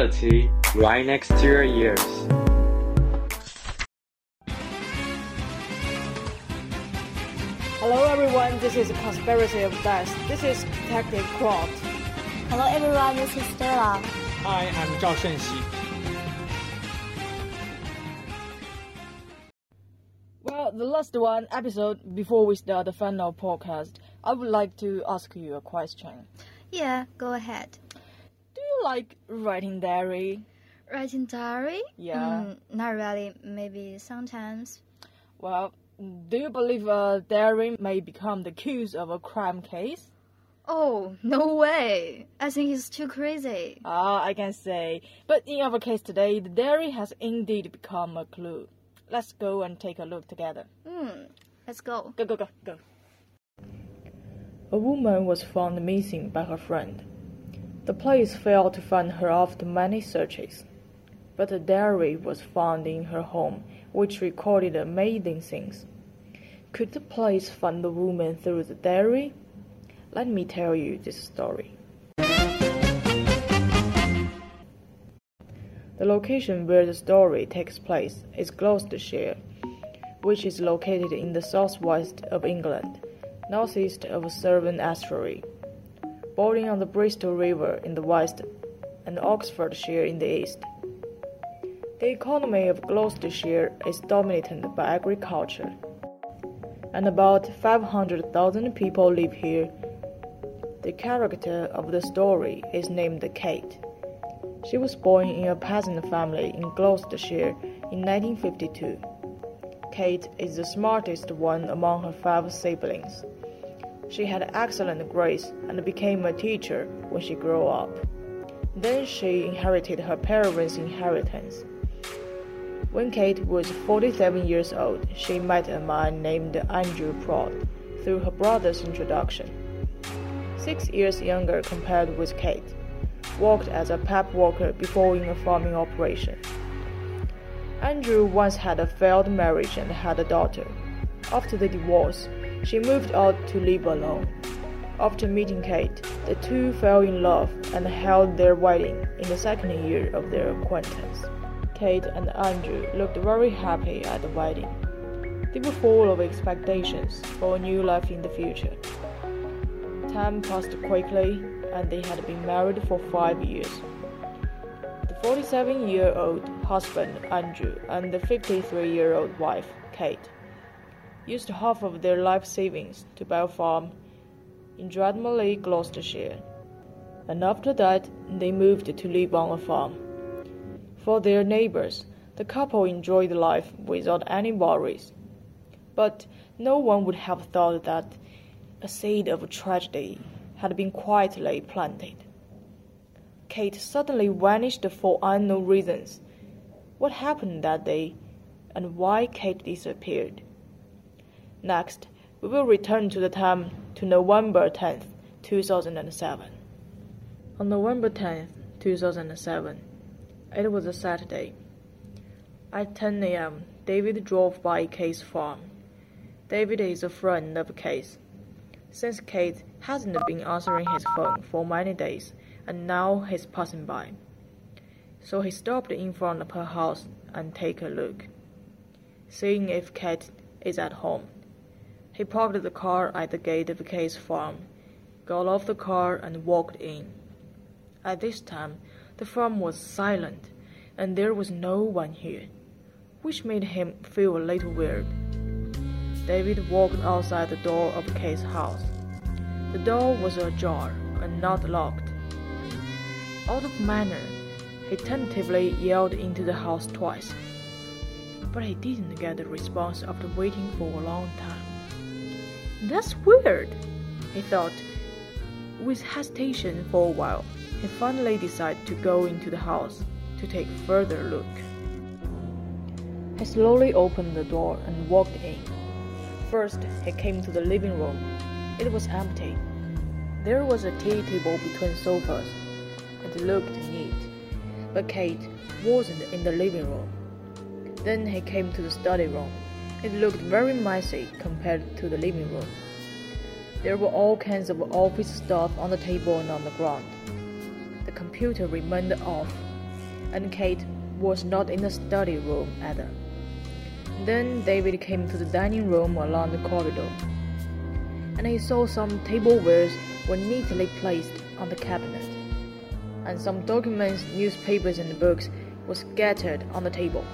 reality right next to your ears. Hello everyone, this is Conspiracy of Death. This is Detective Crot. Hello everyone, this is Stella. Hi, I'm Zhao Shenxi. Well, the last one episode before we start the final podcast, I would like to ask you a question. Yeah, go ahead. Do you like writing diary? Writing diary? Yeah. Mm, not really. Maybe sometimes. Well, do you believe a diary may become the cause of a crime case? Oh, no way. I think it's too crazy. Ah, I can say. But in our case today, the diary has indeed become a clue. Let's go and take a look together. Hmm, let's go. Go, go, go, go. A woman was found missing by her friend. The police failed to find her after many searches. But a diary was found in her home, which recorded amazing things. Could the police find the woman through the diary? Let me tell you this story. The location where the story takes place is Gloucestershire, which is located in the southwest of England, northeast of Severn Estuary, bordering on the Bristol River in the west and Oxfordshire in the east. The economy of Gloucestershire is dominated by agriculture, and about 500,000 people live here. The character of the story is named Kate. She was born in a peasant family in Gloucestershire in 1952. Kate is the smartest one among her five siblings. She had excellent grades and became a teacher when she grew up. Then she inherited her parents' inheritance. When Kate was 47 years old, she met a man named Andrew Prout through her brother's introduction. Six years younger compared with Kate, worked as a pep worker before in a farming operation. Andrew once had a failed marriage and had a daughter. After the divorce, she moved out to live alone. After meeting Kate, the two fell in love and held their wedding in the second year of their acquaintance. Kate and Andrew looked very happy at the wedding. They were full of expectations for a new life in the future. Time passed quickly, and they had been married for five years. The 47 year old husband, Andrew, and the 53 year old wife, Kate, used half of their life savings to buy a farm in Redmarley, Gloucestershire. And after that, they moved to live on a farm. For their neighbors, the couple enjoyed life without any worries. But no one would have thought that a seed of tragedy had been quietly planted. Kate suddenly vanished for unknown reasons. What happened that day, and why Kate disappeared? Next, we will return to the time to November 10th, 2007. On November 10th, 2007, it was a Saturday. At 10 a.m., David drove by Kate's farm. David is a friend of Kate's. Since Kate hasn't been answering his phone for many days, and now he's passing by. So he stopped in front of her house and take a look, seeing if Kate is at home. He parked the car at the gate of Kate's farm, got off the car and walked in. At this time, the farm was silent, and there was no one here, which made him feel a little weird. David walked outside the door of Kate's house. The door was ajar and not locked. Out of manner, he tentatively yelled into the house twice, but he didn't get a response after waiting for a long time. That's weird, he thought, with hesitation for a while he finally decided to go into the house to take further look. He slowly opened the door and walked in. First, he came to the living room. It was empty. There was a tea table between sofas. It looked neat, but Kate wasn't in the living room. Then he came to the study room. It looked very messy compared to the living room. There were all kinds of office stuff on the table and on the ground. The computer remained off. and Kate was not in the study room either. Then David came to the dining room along the corridor, and he saw some tablewares were neatly placed on the cabinet, and some documents, newspapers, and books were scattered on the table.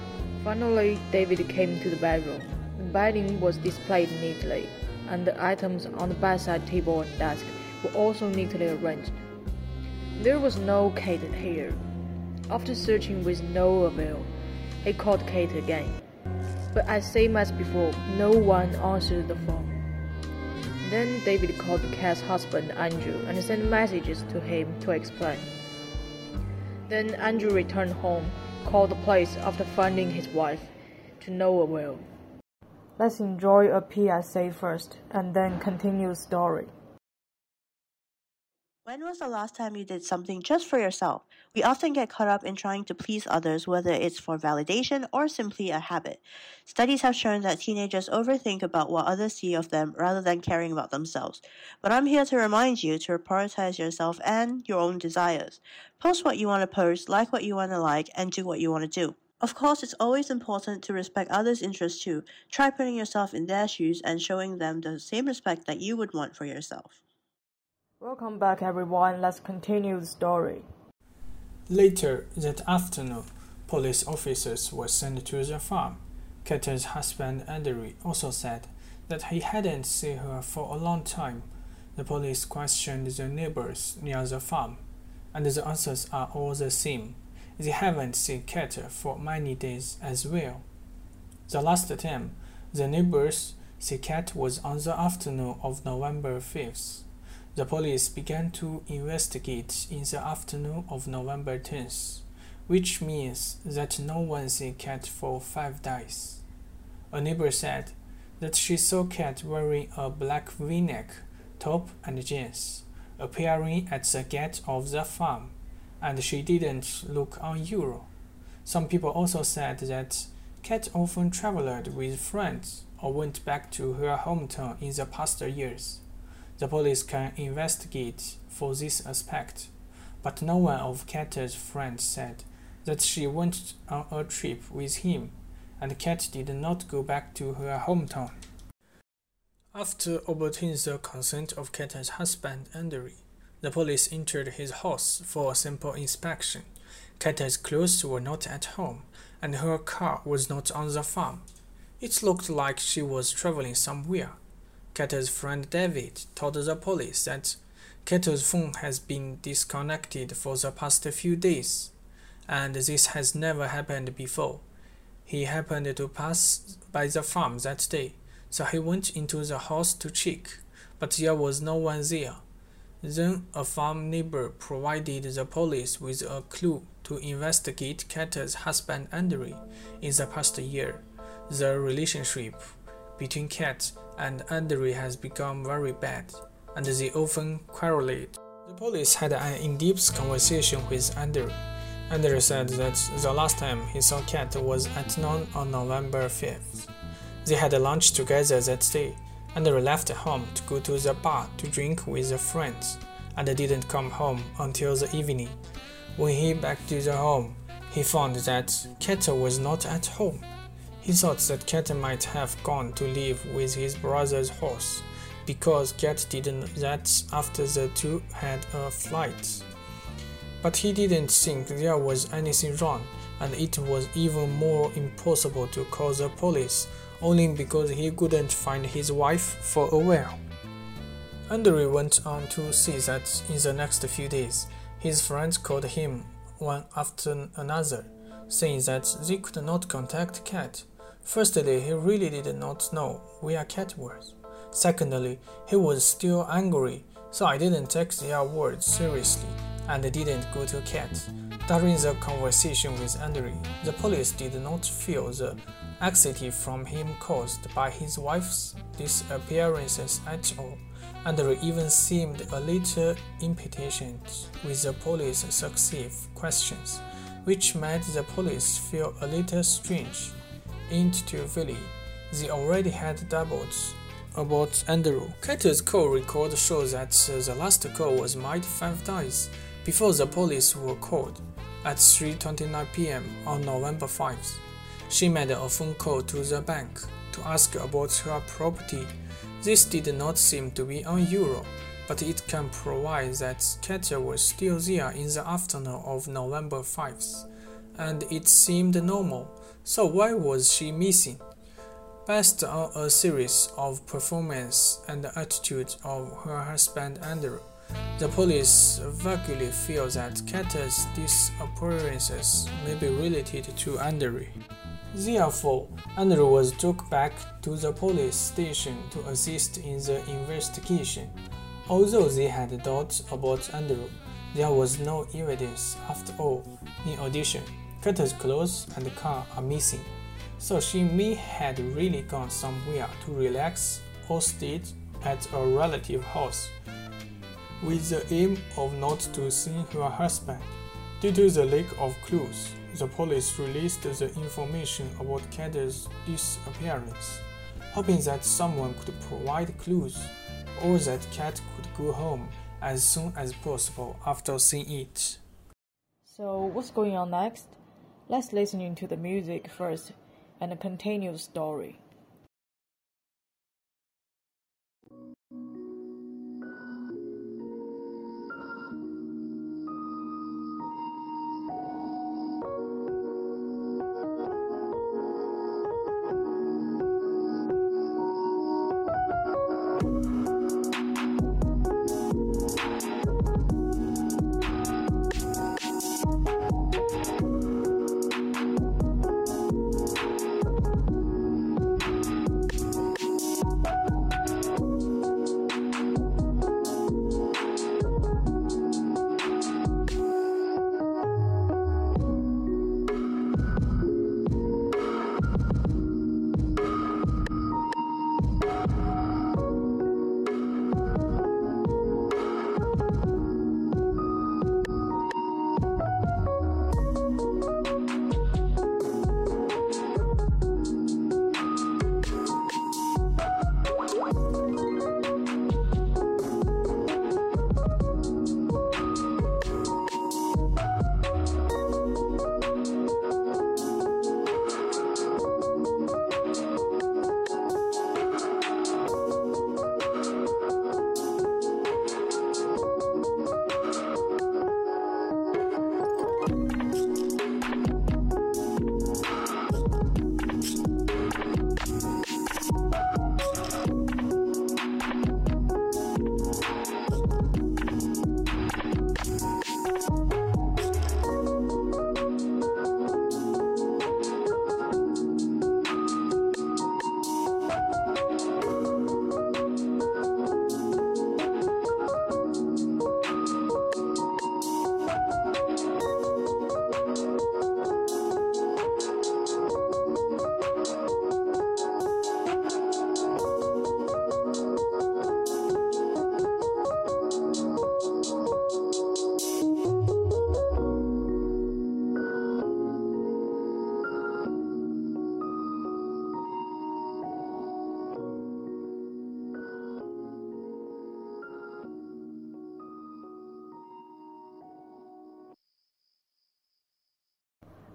Finally, David came to the bedroom. The bedding was displayed neatly, and the items on the bedside table and desk were also neatly arranged. There was no Kate here. After searching with no avail, he called Kate again. But as same as before, no one answered the phone. Then David called Kate's husband Andrew and sent messages to him to explain. Then Andrew returned home, called the police after finding his wife, to no avail. Let's enjoy a PSA first and then continue story. When was the last time you did something just for yourself? We often get caught up in trying to please others, whether it's for validation or simply a habit. Studies have shown that teenagers overthink about what others see of them rather than caring about themselves. But I'm here to remind you to prioritize yourself and your own desires. Post what you want to post, like what you want to like, and do what you want to do. Of course, it's always important to respect others' interests too. Try putting yourself in their shoes and showing them the same respect that you would want for yourself. Welcome back, everyone. Let's continue the story. Later that afternoon, police officers were sent to the farm. Kate's husband Andrew also said that he hadn't seen her for a long time. The police questioned the neighbors near the farm, and the answers are all the same. They haven't seen Kate for many days as well. The last time the neighbors see Kate was on the afternoon of November 5th. The police began to investigate in the afternoon of November 10th, which means that no one saw Kate for five days. A neighbor said that she saw Kate wearing a black v-neck top and jeans, appearing at the gate of the farm, and she didn't look unusual. Some people also said that Kate often traveled with friends or went back to her hometown in the past years. The police can investigate for this aspect, but no one of Kate's friends said that she went on a trip with him, and Kate did not go back to her hometown. After obtaining the consent of Kate's husband Andrew, the police entered his house for a simple inspection. Kate's clothes were not at home, and her car was not on the farm. It looked like she was traveling somewhere. Kate's friend David told the police that Kate's phone has been disconnected for the past few days, and this has never happened before. He happened to pass by the farm that day, so he went into the house to check, but there was no one there. Then a farm neighbor provided the police with a clue to investigate Kate's husband Andrew in the past year. The relationship between Kat and Andrew has become very bad, and they often quarreled. The police had an in-depth conversation with Andrew. Andrew said that the last time he saw Kat was at noon on November 5th. They had lunch together that day. Andrew left home to go to the bar to drink with a friends, and didn't come home until the evening. When he back to the home, he found that Kate was not at home. He thought that Kate might have gone to live with his brother's horse, because Kate didn't that after the two had a flight. But he didn't think there was anything wrong, and it was even more impossible to call the police only because he couldn't find his wife for a while. Andrew went on to say that in the next few days, his friends called him one after another, saying that they could not contact Kate. Firstly, he really did not know where Kate was. Secondly, he was still angry, so I didn't take their words seriously and didn't go to Kate. During the conversation with Andrew, the police did not feel the anxiety from him caused by his wife's disappearances at all. Andrew even seemed a little impatient with the police's successive questions, which made the police feel a little strange. Intuitively, they already had doubts about Andrew. Kate's call record shows that the last call was made five days before the police were called at 3:29 p.m. on November 5th. She made a phone call to the bank to ask about her property. This did not seem to be unusual, but it can provide that Katia was still there in the afternoon of November 5th, and it seemed normal. So why was she missing? Based on a series of performance and attitude of her husband Andrew, the police vaguely feel that Katia's disappearances may be related to Andrew. Therefore, Andrew was took back to the police station to assist in the investigation. Although they had doubts about Andrew, there was no evidence after all. In addition, Katia's clothes and car are missing so she may had really gone somewhere to relax or stayed at a relative house with the aim of not to see her husband. Due to the lack of clues, the police released the information about Katia's disappearance, hoping that someone could provide clues or that Kat could go home as soon as possible after seeing it. So, what's going on next? Let's listen to the music first and continue the story.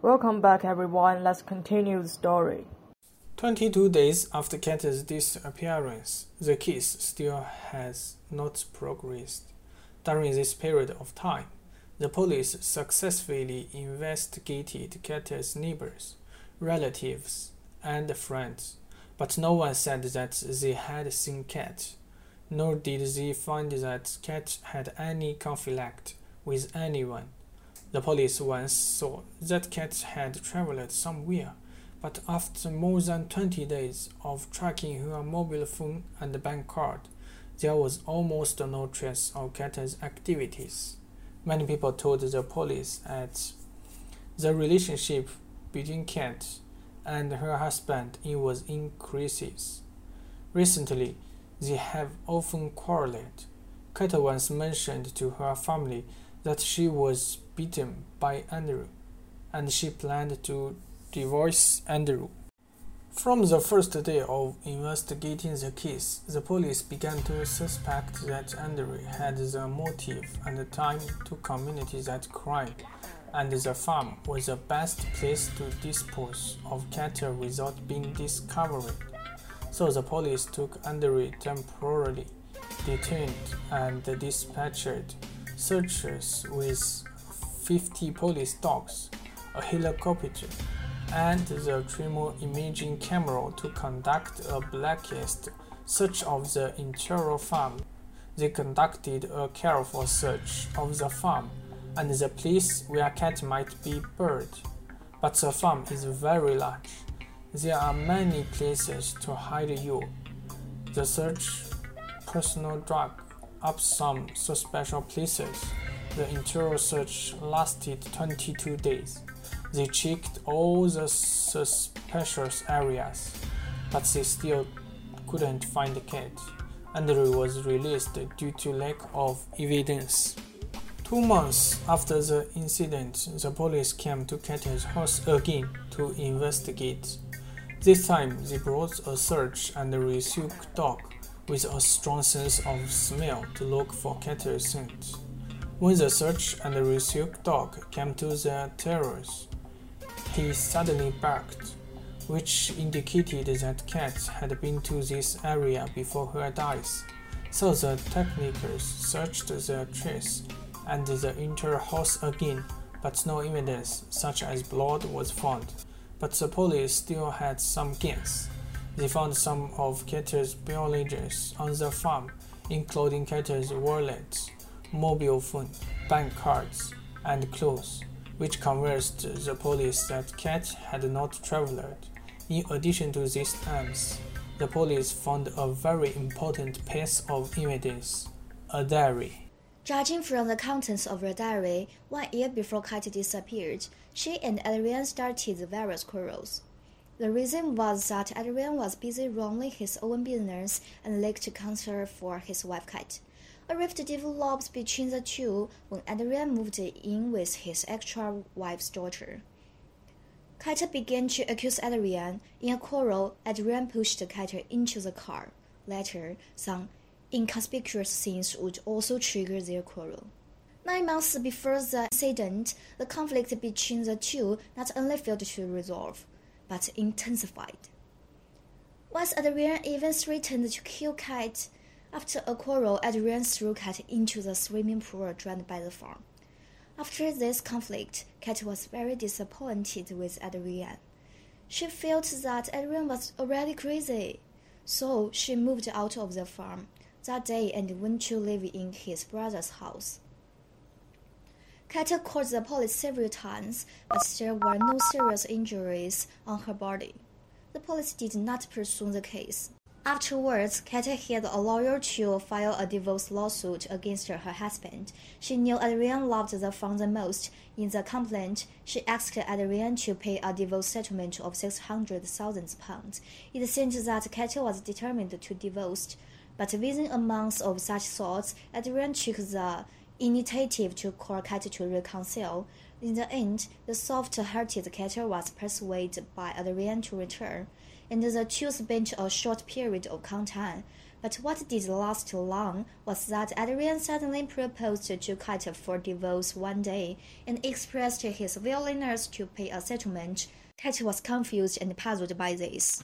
Welcome back, everyone. Let's continue the story. 22 days after Katia's disappearance, the case still has not progressed. During this period of time, the police successfully investigated Katia's neighbors, relatives, and friends, but no one said that they had seen Kat, nor did they find that Kat had any conflict with anyone the police once thought that Kat had traveled somewhere, but after more than 20 days of tracking her mobile phone and bank card, there was almost no trace of Kat's activities. Many people told the police that the relationship between Kat and her husband was in crisis. Recently, they have often quarreled. Kat once mentioned to her family that she was beaten by Andrew, and she planned to divorce Andrew. From the first day of investigating the case, the police began to suspect that Andrew had the motive and the time to commit that crime, and the farm was the best place to dispose of cattle without being discovered. So the police took Andrew temporarily detained and dispatched searchers with 50 police dogs, a helicopter, and the thermal imaging camera to conduct a blackest search of the entire farm. They conducted a careful search of the farm and the place where cat might be buried. But the farm is very large. There are many places to hide you. The search personal drug up some suspicious places. The entire search lasted 22 days. They checked all the suspicious areas, but they still couldn't find the cat. Andrew was released due to lack of evidence. Two months after the incident, the police came to Katie's house again to investigate. This time, they brought a search and rescue dog with a strong sense of smell to look for cattle scent. When the search and rescue dog came to the terrace, he suddenly barked, which indicated that cat had been to this area before her death. So the technicians searched the trace and the entire house again, but no evidence such as blood was found. But the police still had some guess. They found some of Katie's belongings on the farm, including Katie's wallet, mobile phone, bank cards, and clothes which convinced the police that Cat had not traveled. In addition to these items, the police found a very important piece of evidence a diary. Judging from the contents of her diary, one year before Cat disappeared, she and Adrian started various quarrels. The reason was that Adrian was busy running his own business and lacked counsel for his wife Cat. A rift developed between the two when Adrian moved in with his actual wife's daughter. Cat began to accuse Adrian. In a quarrel, Adrian pushed Cat into the car. Later, some inconspicuous things would also trigger their quarrel. Nine months before the incident, the conflict between the two not only failed to resolve, but intensified. Once Adrian even threatened to kill Cat, after a quarrel, Adrian threw Cat into the swimming pool drained by the farm. After this conflict, Cat was very disappointed with Adrian. She felt that Adrian was already crazy, so she moved out of the farm that day and went to live in his brother's house. Cat called the police several times, but there were no serious injuries on her body. The police did not pursue the case. Afterwards, Cat hired a lawyer to file a divorce lawsuit against her husband. She knew Adrian loved the farm the most. In the complaint, she asked Adrian to pay a divorce settlement of six hundred thousand pounds. It seemed that Cat was determined to divorce, but within a month of such thoughts, Adrian took the initiative to call Cat to reconcile. In the end, the soft-hearted Cat was persuaded by Adrian to return and the two spent a short period of contact. But what did last too long was that Adrian suddenly proposed to Cat for divorce one day and expressed his willingness to pay a settlement. Cat was confused and puzzled by this.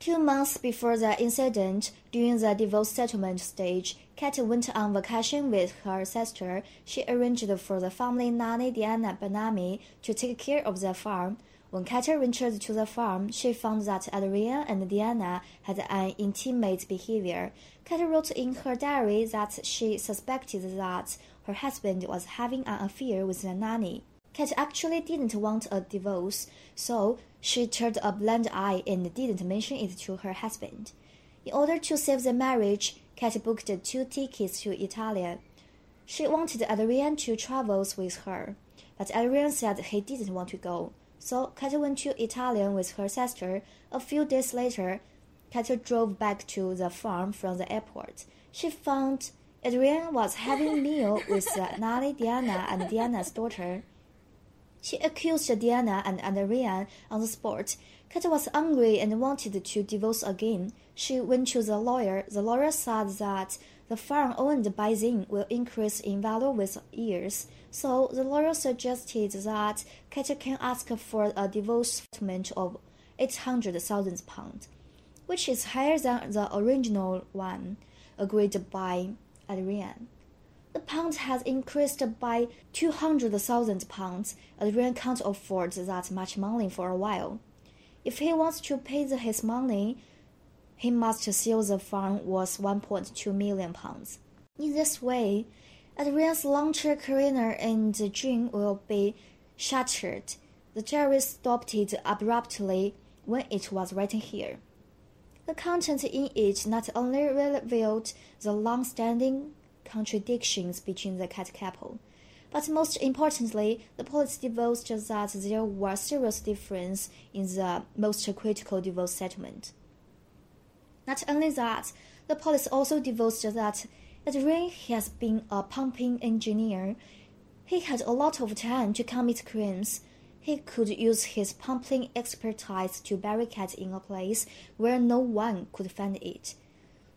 Two months before the incident, during the divorce settlement stage, Cat went on vacation with her sister. She arranged for the family nanny Diana Banami to take care of the farm. When Cat returned to the farm, she found that Adrian and Diana had an intimate behavior. Cat wrote in her diary that she suspected that her husband was having an affair with the nanny. Cat actually didn't want a divorce, so she turned a blind eye and didn't mention it to her husband. In order to save the marriage, Cat booked two tickets to Italy. She wanted Adrian to travel with her, but Adrian said he didn't want to go. So Cat went to Italy with her sister. A few days later, Cat drove back to the farm from the airport. She found Adrian was having a meal with Nali Diana and Diana's daughter. She accused Diana and Adrian on the spot. Kate was angry and wanted to divorce again. She went to the lawyer. The lawyer said that the farm owned by Zin will increase in value with years. So the lawyer suggested that Kate can ask for a divorce settlement of 800,000 pounds, which is higher than the original one agreed by Adrian. The pound has increased by 200,000 pounds. Adrian can't afford that much money for a while. If he wants to pay his money, he must sell the farm worth 1.2 million pounds. In this way, Adrian's long-term career in the dream will be shattered. The jury stopped it abruptly when it was written here. The content in it not only revealed the long-standing contradictions between the cat couple, but most importantly, the police divulged that there were serious differences in the most critical divorce settlement. Not only that, the police also divulged that Adrian has been a plumbing engineer. He had a lot of time to commit crimes. He could use his plumbing expertise to barricade in a place where no one could find it.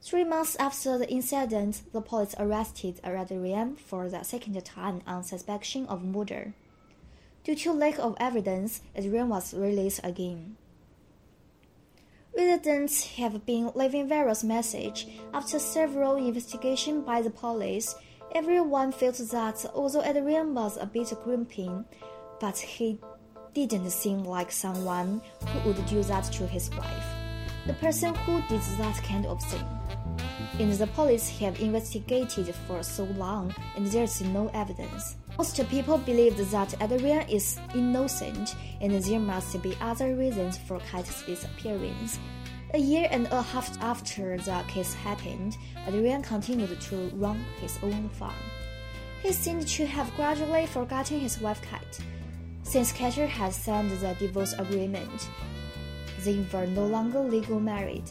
Three months after the incident, the police arrested Adrian for the second time on suspicion of murder. Due to lack of evidence, Adrian was released again. Residents have been leaving various messages. After several investigations by the police, everyone felt that although Adrian was a bit grumpy, but he didn't seem like someone who would do that to his wife. The person who did that kind of thing. And the police have investigated for so long and there's no evidence. Most people believe that Adrian is innocent and there must be other reasons for Kate's disappearance. A year and a half after the case happened, Adrian continued to run his own farm. He seemed to have gradually forgotten his wife Kate. Since Kate had signed the divorce agreement, they were no longer legally married.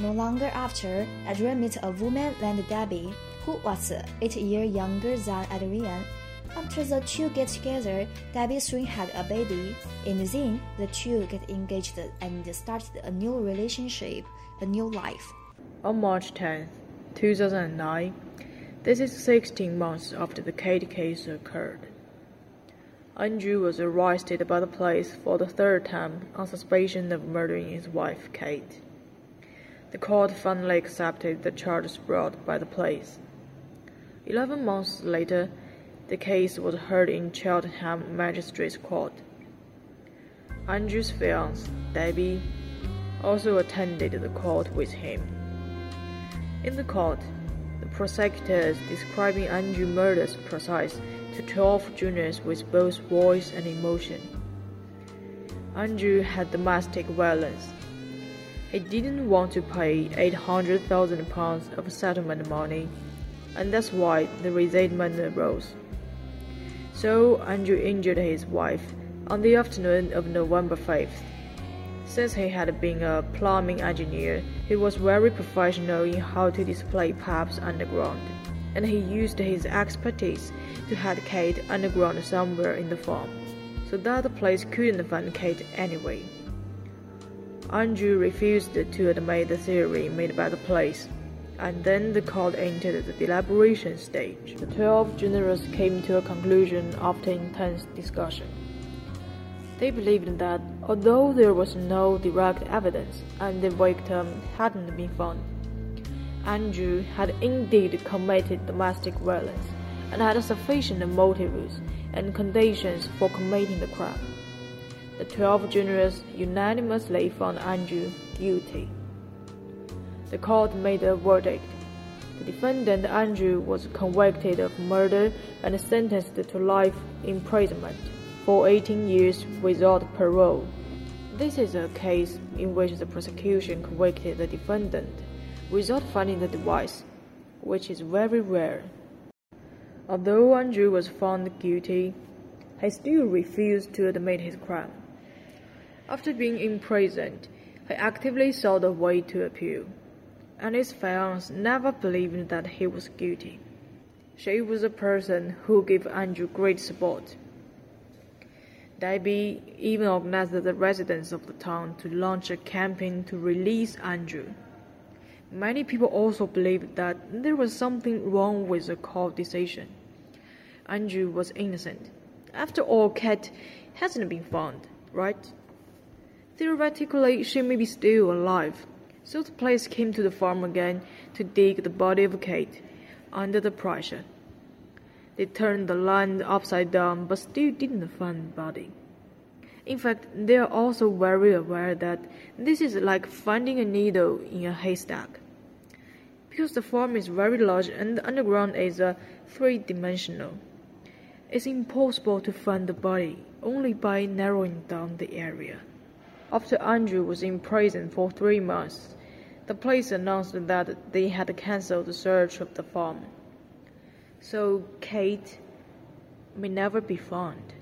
No longer after, Adrian met a woman named Debbie, who was eight years younger than Adrian after the two get together, Debbie soon had a baby, and then the two get engaged and started a new relationship, a new life. On March 10, 2009, this is 16 months after the Kate case occurred. Andrew was arrested by the police for the third time on suspicion of murdering his wife, Kate. The court finally accepted the charges brought by the police. Eleven months later, the case was heard in Cheltenham Magistrates Court. Andrew's fiancée, Debbie, also attended the court with him. In the court, the prosecutors describing Andrew's murder's precise to 12 jurors with both voice and emotion. Andrew had domestic violence. He didn't want to pay 800,000 pounds of settlement money, and that's why the resentment arose. So Andrew injured his wife on the afternoon of November 5th. Since he had been a plumbing engineer, he was very professional in how to display pipes underground, and he used his expertise to hide Kate underground somewhere in the farm, so that the police couldn't find Kate anyway. Andrew refused to admit the theory made by the police and then the court entered the deliberation stage. The twelve jurors came to a conclusion after intense discussion. They believed that although there was no direct evidence and the victim hadn't been found, Andrew had indeed committed domestic violence and had sufficient motives and conditions for committing the crime. The twelve jurors unanimously found Andrew guilty. The court made a verdict. The defendant Andrew was convicted of murder and sentenced to life imprisonment for 18 years without parole. This is a case in which the prosecution convicted the defendant without finding the device, which is very rare. Although Andrew was found guilty, he still refused to admit his crime. After being imprisoned, he actively sought a way to appeal and his fiancée never believed that he was guilty. She was a person who gave Andrew great support. Debbie even organized the residents of the town to launch a campaign to release Andrew. Many people also believed that there was something wrong with the court decision. Andrew was innocent. After all, Kate hasn't been found, right? Theoretically, she may be still alive. So the police came to the farm again to dig the body of Kate under the pressure. They turned the land upside down but still didn't find the body. In fact, they are also very aware that this is like finding a needle in a haystack. Because the farm is very large and the underground is uh, three dimensional, it's impossible to find the body only by narrowing down the area. After Andrew was in prison for three months, the police announced that they had cancelled the search of the farm. So Kate may never be found.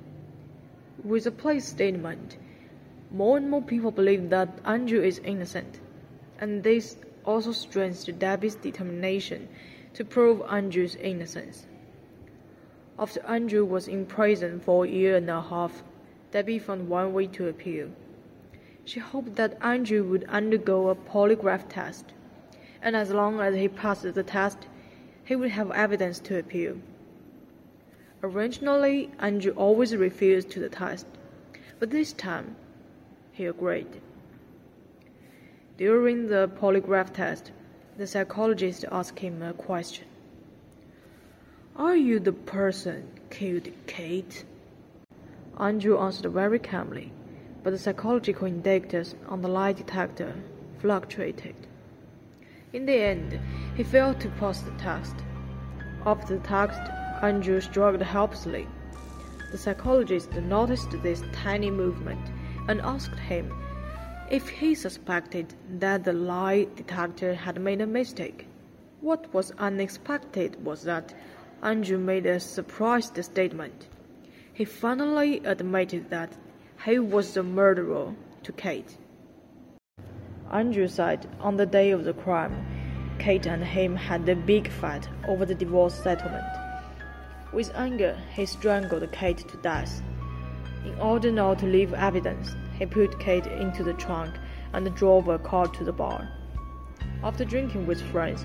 With the police statement, more and more people believe that Andrew is innocent, and this also strengthens Debbie's determination to prove Andrew's innocence. After Andrew was in prison for a year and a half, Debbie found one way to appeal. She hoped that Andrew would undergo a polygraph test, and as long as he passed the test, he would have evidence to appeal. Originally, Andrew always refused to the test, but this time he agreed. During the polygraph test, the psychologist asked him a question. Are you the person killed Kate? Andrew answered very calmly, but the psychological indicators on the lie detector fluctuated. In the end, he failed to pass the test. After the test, Andrew struggled helplessly. The psychologist noticed this tiny movement and asked him if he suspected that the lie detector had made a mistake. What was unexpected was that Andrew made a surprised statement. He finally admitted that he was the murderer to Kate. Andrew said on the day of the crime, Kate and him had a big fight over the divorce settlement. With anger, he strangled Kate to death. In order not to leave evidence, he put Kate into the trunk and drove a car to the bar. After drinking with friends,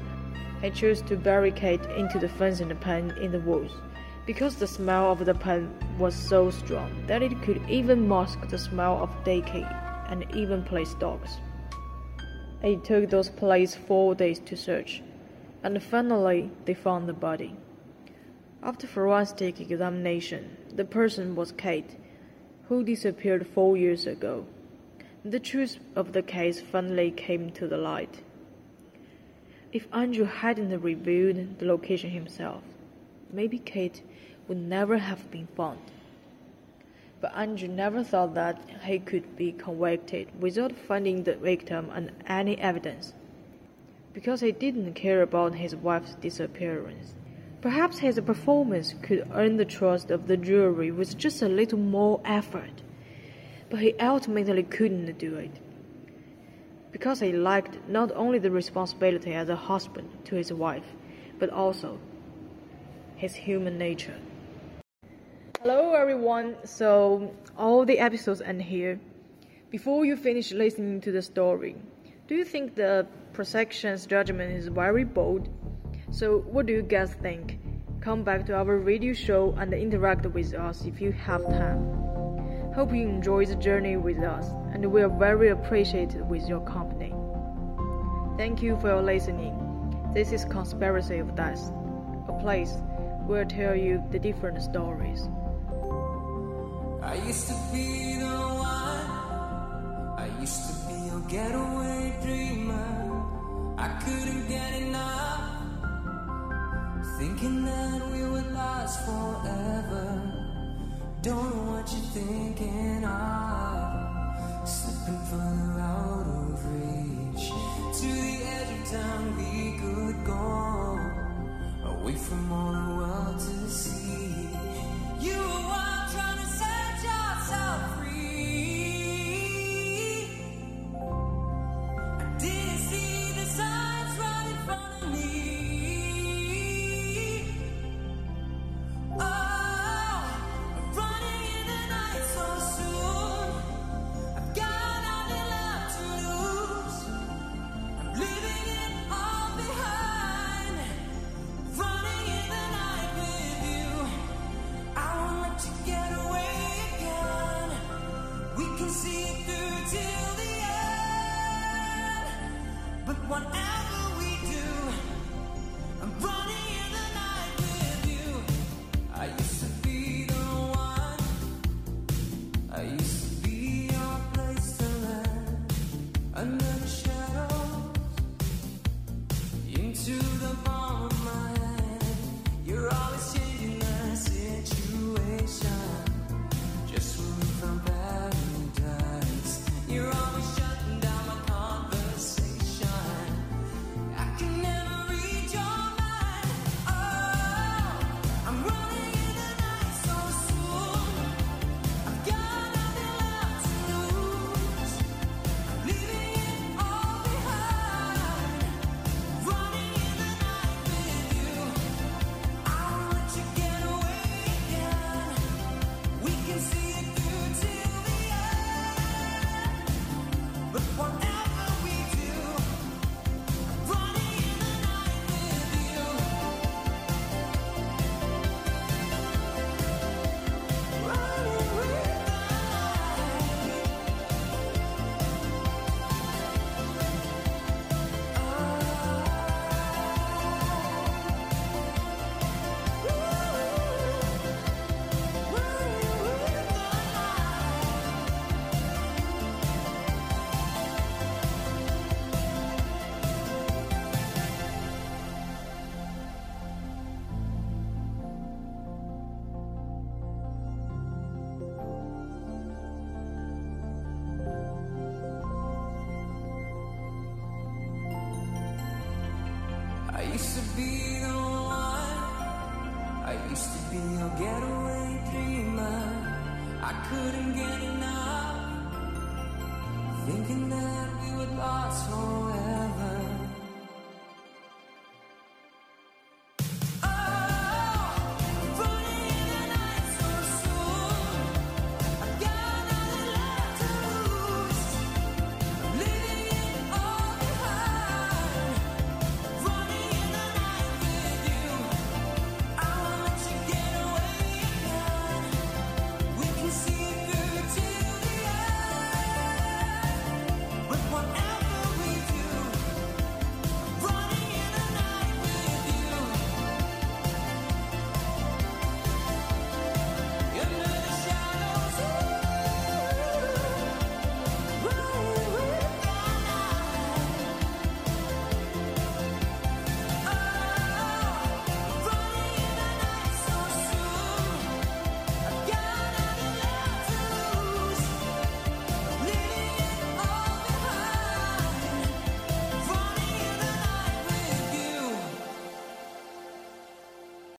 he chose to bury Kate into the fence fencing pen in the woods, because the smell of the pen was so strong that it could even mask the smell of decay and even place dogs. It took those police four days to search, and finally they found the body. After forensic examination, the person was Kate, who disappeared four years ago. The truth of the case finally came to the light. If Andrew hadn't revealed the location himself, maybe Kate would never have been found. But Andrew never thought that he could be convicted without finding the victim and any evidence, because he didn't care about his wife's disappearance. Perhaps his performance could earn the trust of the jury with just a little more effort, but he ultimately couldn't do it because he liked not only the responsibility as a husband to his wife, but also his human nature. Hello, everyone. So, all the episodes end here. Before you finish listening to the story, do you think the prosecution's judgment is very bold? So, what do you guys think? Come back to our radio show and interact with us if you have time. Hope you enjoy the journey with us, and we are very appreciated with your company. Thank you for your listening. This is Conspiracy of Death, a place where I tell you the different stories. I used to be the one. I used to be your getaway dreamer. I couldn't get enough. Thinking that we would last forever. Don't know what you're thinking of. Slipping further out of reach. To the edge of town we could go. Away from all the world to see. You were